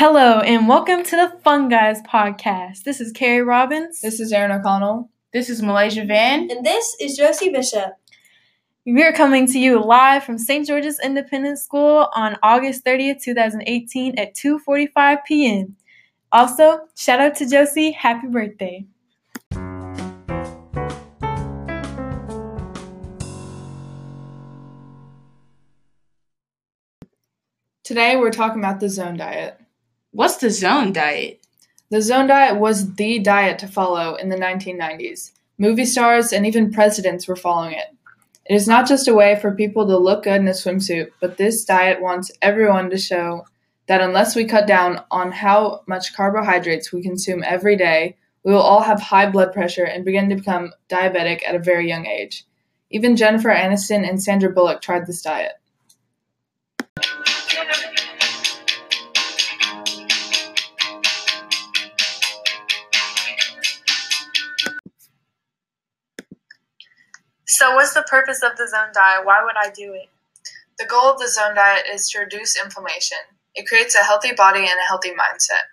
Hello, and welcome to the Fun Guys podcast. This is Carrie Robbins. This is Aaron O'Connell. This is Malaysia Van. And this is Josie Bishop. We are coming to you live from St. George's Independent School on August 30th, 2018 at 2:45 p.m. Also, shout out to Josie, happy birthday. Today we're talking about the zone diet. What's the zone diet? The zone diet was the diet to follow in the 1990s. Movie stars and even presidents were following it. It is not just a way for people to look good in a swimsuit, but this diet wants everyone to show that unless we cut down on how much carbohydrates we consume every day, we will all have high blood pressure and begin to become diabetic at a very young age. Even Jennifer Aniston and Sandra Bullock tried this diet. So, what's the purpose of the zone diet? Why would I do it? The goal of the zone diet is to reduce inflammation. It creates a healthy body and a healthy mindset.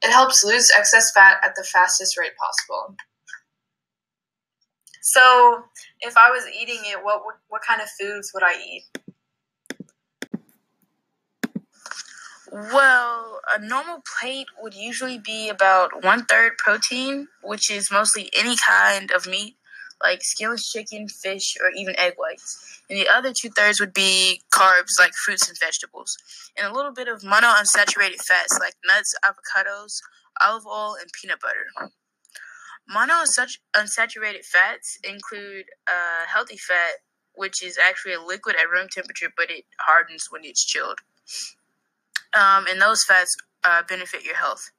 It helps lose excess fat at the fastest rate possible. So, if I was eating it, what what kind of foods would I eat? Well, a normal plate would usually be about one third protein, which is mostly any kind of meat, like skinless chicken, fish, or even egg whites. And the other two thirds would be carbs, like fruits and vegetables, and a little bit of monounsaturated fats, like nuts, avocados, olive oil, and peanut butter. Monounsaturated fats include uh, healthy fat, which is actually a liquid at room temperature, but it hardens when it's chilled. Um, and those fats uh, benefit your health.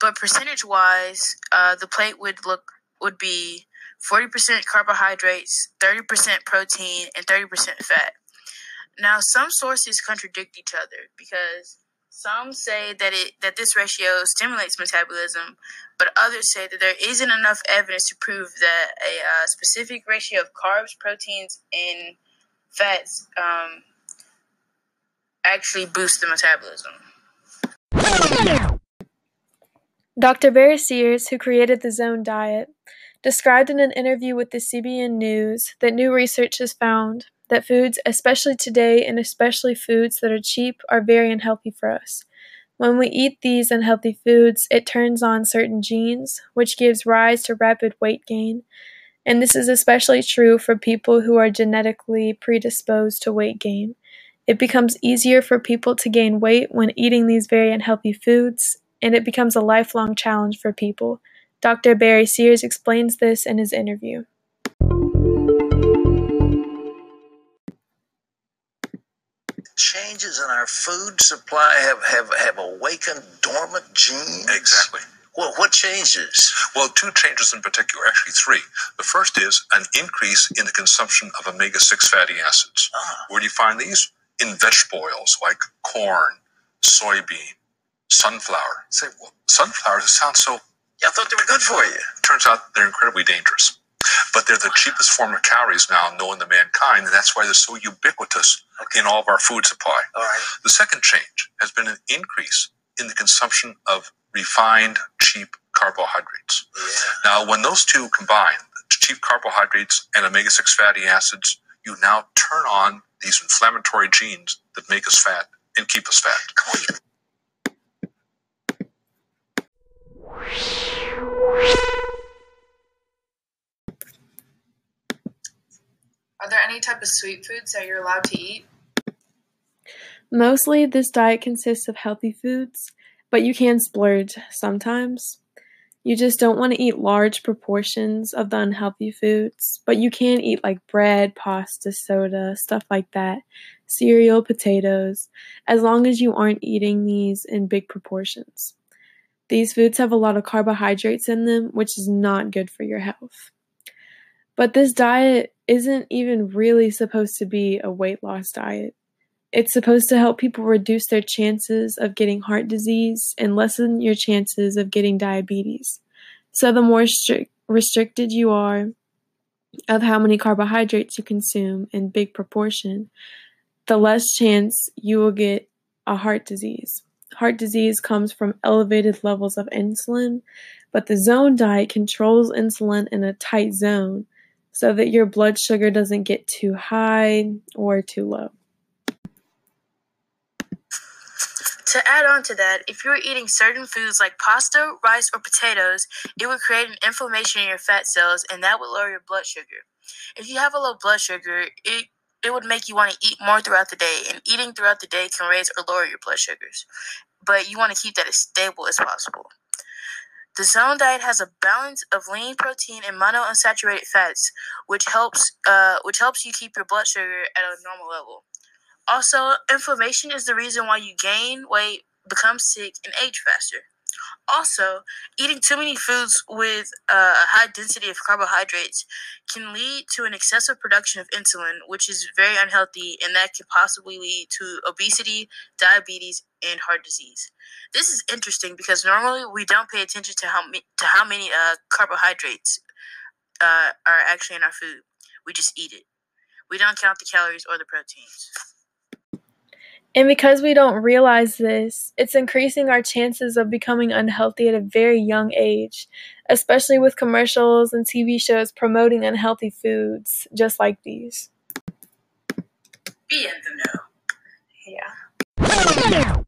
But percentage wise, uh, the plate would look would be 40% carbohydrates, 30% protein, and 30% fat. Now, some sources contradict each other because some say that it that this ratio stimulates metabolism, but others say that there isn't enough evidence to prove that a uh, specific ratio of carbs, proteins, and fats um, actually boosts the metabolism. Dr. Barry Sears, who created the Zone Diet, described in an interview with the CBN News that new research has found that foods, especially today and especially foods that are cheap, are very unhealthy for us. When we eat these unhealthy foods, it turns on certain genes, which gives rise to rapid weight gain. And this is especially true for people who are genetically predisposed to weight gain. It becomes easier for people to gain weight when eating these very unhealthy foods, and it becomes a lifelong challenge for people. Dr. Barry Sears explains this in his interview. Changes in our food supply have, have, have awakened dormant genes. Exactly. Well, what changes? Well, two changes in particular, actually three. The first is an increase in the consumption of omega 6 fatty acids. Ah. Where do you find these? In vegetable oils like corn, soybean, sunflower. Say, well, sunflowers sound so. Yeah, I thought they were good for you. Turns out they're incredibly dangerous. But they're the cheapest form of calories now known to mankind, and that's why they're so ubiquitous in all of our food supply. All right. The second change has been an increase in the consumption of refined, cheap carbohydrates. Yeah. Now, when those two combine, cheap carbohydrates and omega 6 fatty acids, you now turn on these inflammatory genes that make us fat and keep us fat. Come on, Are there any type of sweet foods that you're allowed to eat? Mostly, this diet consists of healthy foods, but you can splurge sometimes. You just don't want to eat large proportions of the unhealthy foods, but you can eat like bread, pasta, soda, stuff like that, cereal, potatoes, as long as you aren't eating these in big proportions. These foods have a lot of carbohydrates in them, which is not good for your health. But this diet isn't even really supposed to be a weight loss diet. It's supposed to help people reduce their chances of getting heart disease and lessen your chances of getting diabetes. So, the more strict, restricted you are of how many carbohydrates you consume in big proportion, the less chance you will get a heart disease. Heart disease comes from elevated levels of insulin, but the zone diet controls insulin in a tight zone so that your blood sugar doesn't get too high or too low. To add on to that, if you're eating certain foods like pasta, rice, or potatoes, it would create an inflammation in your fat cells and that would lower your blood sugar. If you have a low blood sugar, it it would make you want to eat more throughout the day, and eating throughout the day can raise or lower your blood sugars. But you want to keep that as stable as possible. The zone diet has a balance of lean protein and monounsaturated fats, which helps uh, which helps you keep your blood sugar at a normal level. Also, inflammation is the reason why you gain weight, become sick, and age faster. Also, eating too many foods with uh, a high density of carbohydrates can lead to an excessive production of insulin, which is very unhealthy, and that can possibly lead to obesity, diabetes, and heart disease. This is interesting because normally we don't pay attention to how to how many uh, carbohydrates uh, are actually in our food. We just eat it. We don't count the calories or the proteins. And because we don't realize this, it's increasing our chances of becoming unhealthy at a very young age, especially with commercials and TV shows promoting unhealthy foods just like these. Be in the know. Yeah.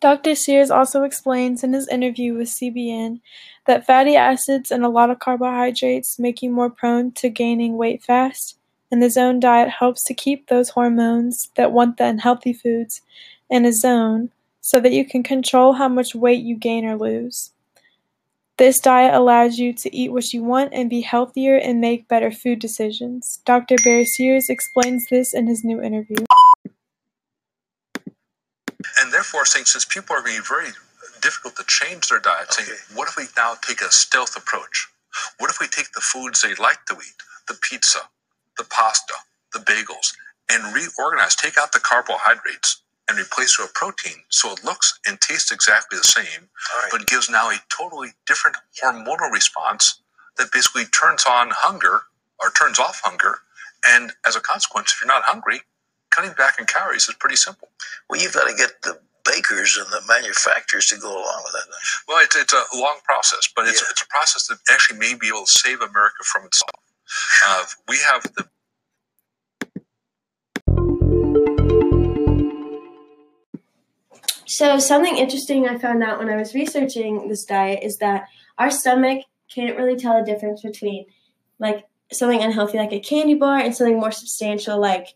Dr. Sears also explains in his interview with CBN that fatty acids and a lot of carbohydrates make you more prone to gaining weight fast and the zone diet helps to keep those hormones that want the unhealthy foods in a zone so that you can control how much weight you gain or lose. This diet allows you to eat what you want and be healthier and make better food decisions. Dr. Barry Sears explains this in his new interview. And therefore, saying since people are being very difficult to change their diet, okay. saying, what if we now take a stealth approach? What if we take the foods they like to eat, the pizza, the pasta, the bagels, and reorganize, take out the carbohydrates and replace it with protein so it looks and tastes exactly the same, right. but gives now a totally different hormonal response that basically turns on hunger or turns off hunger. And as a consequence, if you're not hungry, cutting back in calories is pretty simple. Well, you've got to get the bakers and the manufacturers to go along with that. Well, it's, it's a long process, but it's, yeah. it's a process that actually may be able to save America from itself. Uh, we have the So, something interesting I found out when I was researching this diet is that our stomach can't really tell the difference between like something unhealthy like a candy bar and something more substantial like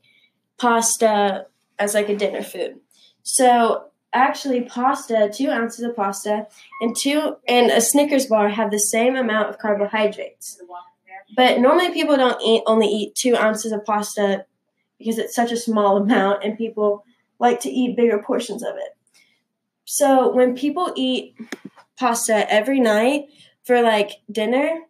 pasta as like a dinner food. So, actually, pasta, two ounces of pasta, and two and a Snickers bar have the same amount of carbohydrates. But normally people don't eat only eat two ounces of pasta because it's such a small amount, and people like to eat bigger portions of it. So when people eat pasta every night for like dinner,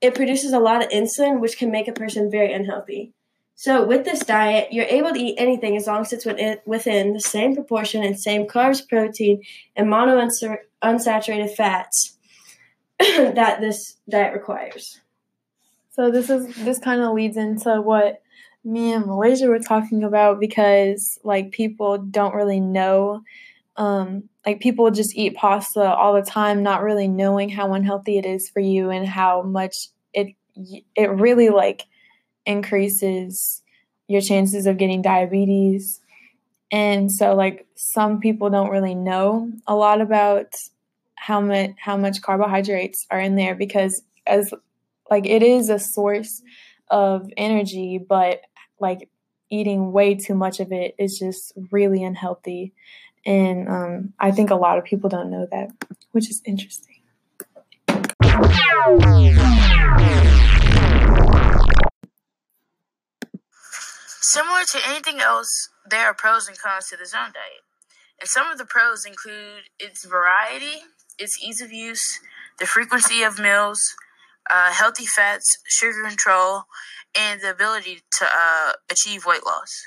it produces a lot of insulin, which can make a person very unhealthy. So with this diet, you're able to eat anything as long as it's within the same proportion and same carbs, protein, and monounsaturated fats that this diet requires. So this is this kind of leads into what me and Malaysia were talking about because like people don't really know um like people just eat pasta all the time not really knowing how unhealthy it is for you and how much it it really like increases your chances of getting diabetes. And so like some people don't really know a lot about how much how much carbohydrates are in there because as like it is a source of energy, but like eating way too much of it is just really unhealthy. And um, I think a lot of people don't know that, which is interesting. Similar to anything else, there are pros and cons to the zone diet. And some of the pros include its variety, its ease of use, the frequency of meals, uh, healthy fats, sugar control, and the ability to uh, achieve weight loss.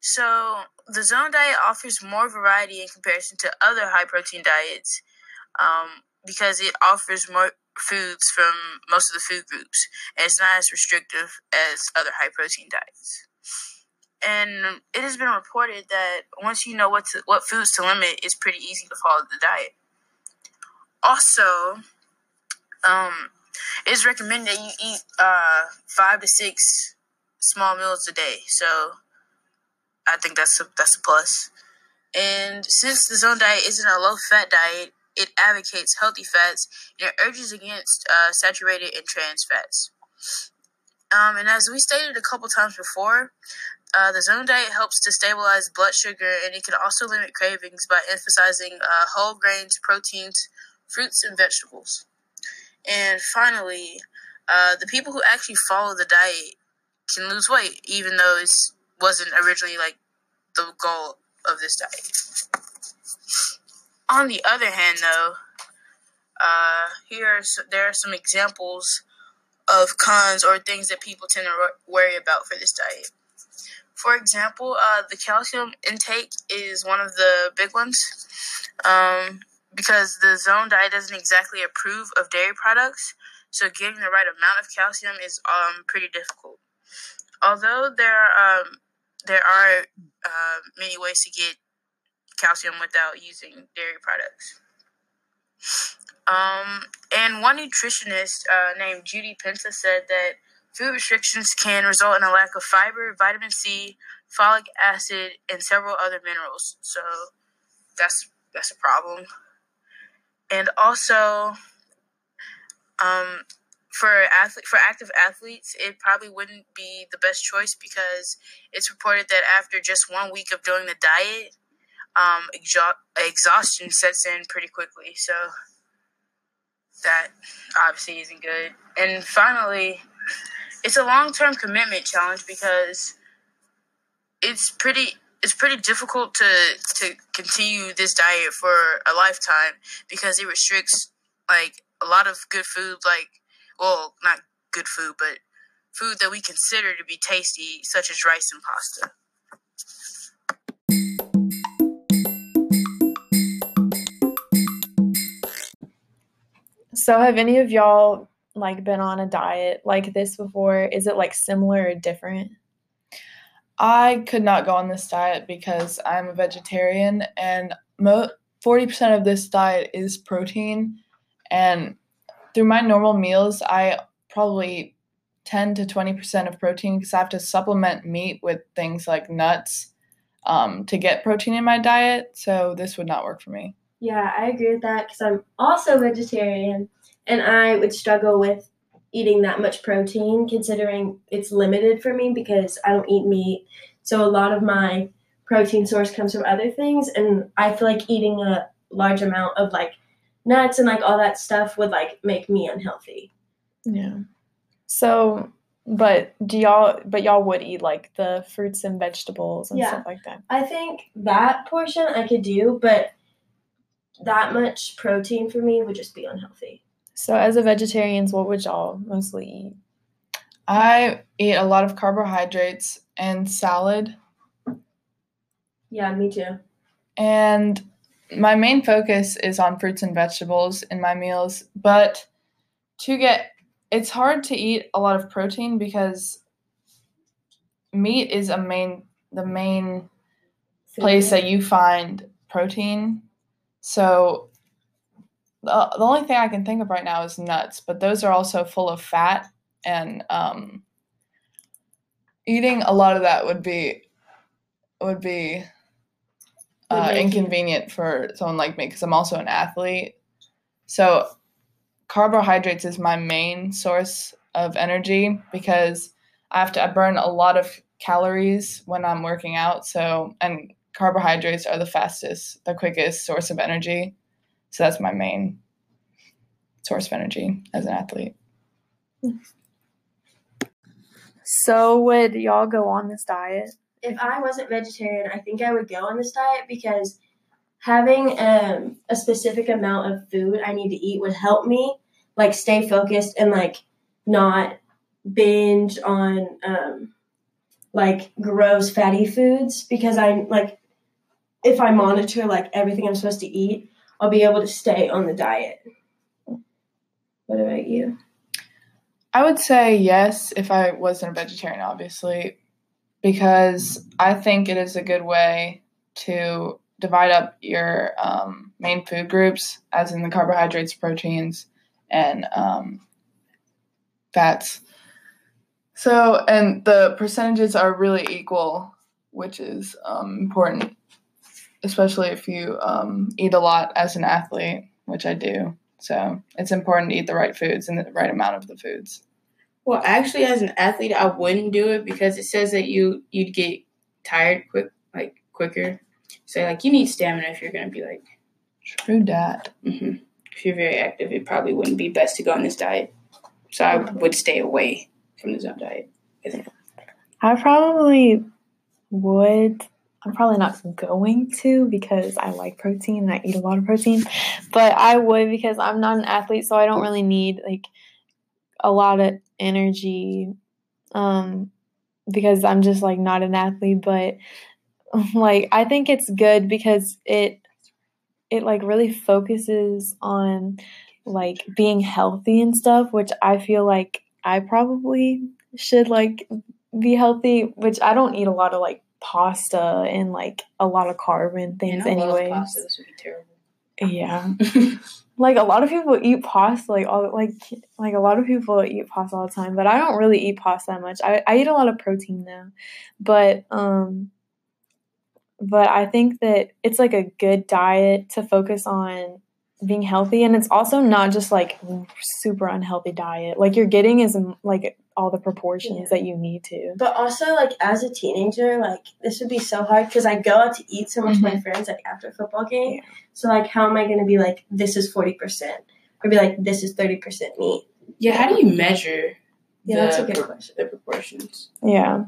So, the zone diet offers more variety in comparison to other high protein diets um, because it offers more foods from most of the food groups and it's not as restrictive as other high protein diets. and it has been reported that once you know what to, what foods to limit, it's pretty easy to follow the diet. Also, um, it is recommended that you eat uh, five to six small meals a day. So I think that's a that's a plus. And since the zone diet isn't a low fat diet, it advocates healthy fats and it urges against uh, saturated and trans fats. Um, and as we stated a couple times before, uh, the zone diet helps to stabilize blood sugar and it can also limit cravings by emphasizing uh, whole grains, proteins, fruits, and vegetables. And finally, uh, the people who actually follow the diet can lose weight, even though it wasn't originally like the goal of this diet. On the other hand, though, uh, here are some, there are some examples of cons or things that people tend to worry about for this diet. For example, uh, the calcium intake is one of the big ones um, because the zone diet doesn't exactly approve of dairy products, so getting the right amount of calcium is um, pretty difficult. Although there are, um, there are uh, many ways to get calcium without using dairy products. Um, and one nutritionist uh, named Judy Pensa said that food restrictions can result in a lack of fiber, vitamin C, folic acid, and several other minerals. So that's that's a problem. And also, um, for athlete for active athletes, it probably wouldn't be the best choice because it's reported that after just one week of doing the diet, um, exhaustion sets in pretty quickly. So that obviously isn't good. And finally, it's a long term commitment challenge because it's pretty it's pretty difficult to to continue this diet for a lifetime because it restricts like a lot of good food like well not good food but food that we consider to be tasty such as rice and pasta So, have any of y'all like been on a diet like this before? Is it like similar or different? I could not go on this diet because I'm a vegetarian and mo- 40% of this diet is protein and through my normal meals I probably eat 10 to 20% of protein because I have to supplement meat with things like nuts um, to get protein in my diet. So this would not work for me. Yeah, I agree with that because I'm also vegetarian and I would struggle with eating that much protein considering it's limited for me because I don't eat meat. So a lot of my protein source comes from other things and I feel like eating a large amount of like nuts and like all that stuff would like make me unhealthy. Yeah. So but do y'all but y'all would eat like the fruits and vegetables and yeah. stuff like that. I think that portion I could do, but that much protein for me would just be unhealthy. So, as a vegetarians, what would y'all mostly eat? I eat a lot of carbohydrates and salad. Yeah, me too. And my main focus is on fruits and vegetables in my meals, but to get it's hard to eat a lot of protein because meat is a main the main place that you find protein. So the, the only thing I can think of right now is nuts, but those are also full of fat, and um, eating a lot of that would be would be uh, inconvenient for someone like me because I'm also an athlete. So carbohydrates is my main source of energy because I have to I burn a lot of calories when I'm working out. So and carbohydrates are the fastest, the quickest source of energy. So that's my main source of energy as an athlete. So, would y'all go on this diet? If I wasn't vegetarian, I think I would go on this diet because having um, a specific amount of food I need to eat would help me like stay focused and like not binge on um, like gross fatty foods because I like if I monitor like everything I'm supposed to eat, I'll be able to stay on the diet. What about you? I would say yes if I wasn't a vegetarian, obviously. because I think it is a good way to divide up your um, main food groups, as in the carbohydrates, proteins, and um, fats. So, and the percentages are really equal, which is um, important, especially if you um, eat a lot as an athlete, which I do. So, it's important to eat the right foods and the right amount of the foods. Well, actually, as an athlete, I wouldn't do it because it says that you you'd get tired quick, like quicker. So, like, you need stamina if you're gonna be like. True dat. hmm If you're very active, it probably wouldn't be best to go on this diet. So I would stay away from the zone diet. I probably would. I'm probably not going to because I like protein and I eat a lot of protein, but I would because I'm not an athlete, so I don't really need like a lot of energy um because I'm just like not an athlete, but like I think it's good because it it like really focuses on like being healthy and stuff, which I feel like I probably should like be healthy, which I don't eat a lot of like pasta and like a lot of carb and things I pasta. This would be terrible. Yeah. like a lot of people eat pasta like all like like a lot of people eat pasta all the time, but I don't really eat pasta that much. I, I eat a lot of protein though. But um but I think that it's like a good diet to focus on being healthy and it's also not just like super unhealthy diet. Like you're getting is like all the proportions Yeah. that you need to. But also, like as a teenager, like this would be so hard because I go out to eat so much with my friends, like after a football game. Yeah. So like, how am I going to be like, this is forty percent, or be like, this is thirty percent meat? yeah, how do you measure Yeah, the, that's a good question. the proportions? Yeah.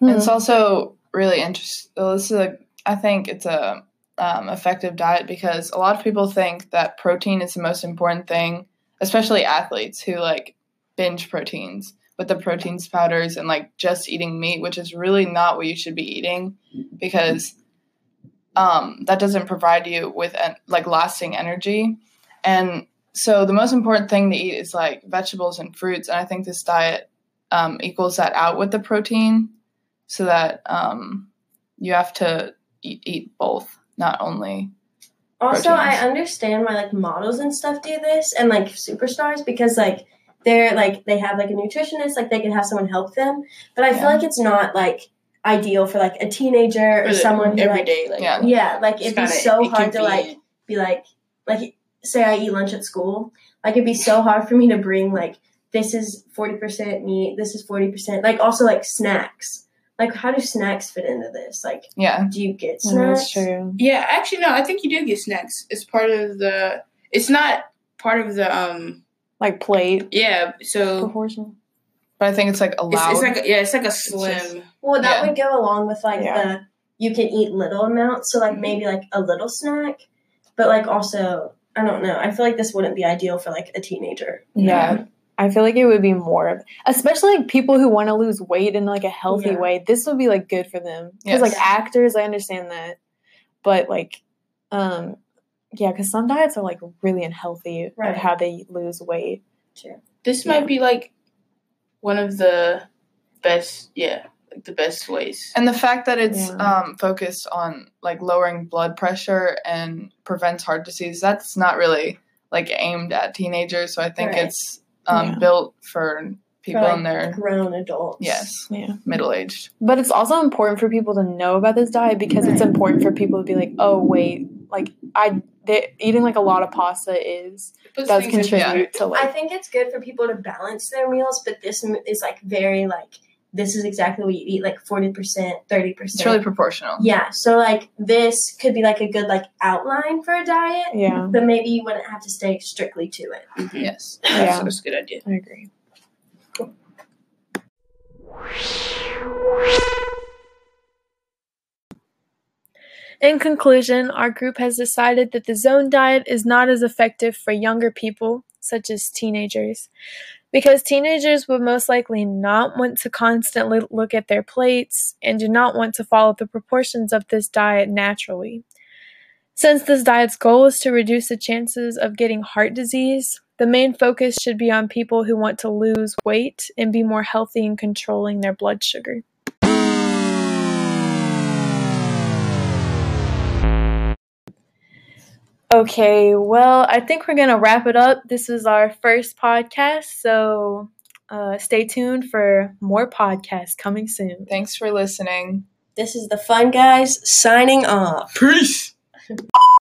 Hmm. It's also really interesting. This is a, I think it's a um, effective diet because a lot of people think that protein is the most important thing, especially athletes who like binge proteins with the proteins powders and like just eating meat, which is really not what you should be eating because um, that doesn't provide you with en- like lasting energy. And so the most important thing to eat is like vegetables and fruits, and I think this diet um, equals that out with the protein so that um, you have to eat, eat both, not only. Also, I understand why like models and stuff do this, and like superstars because like they're like they have like a nutritionist, like they can have someone help them. But I Yeah. feel like it's not like ideal for like a teenager or For the someone who every like, day, like Yeah. Yeah, like it'd be kinda so hard to like be like like say I eat lunch at school. Like it'd be so hard for me to bring like this is forty percent meat, this is forty percent like also like snacks. Like how do snacks fit into this? Like Yeah, do you get Yeah, snacks? That's true. Yeah, actually, no. I think you do get snacks. It's part of the. It's not part of the. Um. Like plate Yeah. So proportion. but I think it's like it's, allowed. it's like yeah, it's like a just- slim. Well that Yeah. would go along with like Yeah. the you can eat little amounts, so like Mhm. maybe like a little snack. But like also I don't know. I feel like this wouldn't be ideal for like a teenager. Yeah. I feel like it would be more of, especially like people who want to lose weight in like a healthy Yeah. way. This would be like good for them because Yes. like actors, I understand that, but like, um, yeah, because some diets are like really unhealthy Right. of how they lose weight. This Yeah. might be like one of the best. Yeah, like the best ways. and the fact that it's Yeah. um, focused on like lowering blood pressure and prevents heart disease, that's not really like aimed at teenagers. So I think Right. it's um, Yeah. built for people for, like, in their grown adults. yes Yeah, middle aged. but it's also important for people to know about this diet because it's important for people to be like, oh wait, like I they, eating like a lot of pasta is It puts does things in contribute to like. I think it's good for people to balance their meals, but this is like very like this is exactly what you eat, like forty percent, 30% It's really proportional. yeah. So like this could be like a good like outline for a diet, yeah, but maybe you wouldn't have to stay strictly to it. Mhm. Yes. That's, Yeah. that's a good idea. I agree. In conclusion, our group has decided that the zone diet is not as effective for younger people, such as teenagers, because teenagers would most likely not want to constantly look at their plates and do not want to follow the proportions of this diet naturally. Since this diet's goal is to reduce the chances of getting heart disease, The main focus should be on people who want to lose weight and be more healthy in controlling their blood sugar. Okay, well, I think we're going to wrap it up. This is our first podcast, so uh, stay tuned for more podcasts coming soon. Thanks for listening. This is the fun guys signing off. Peace.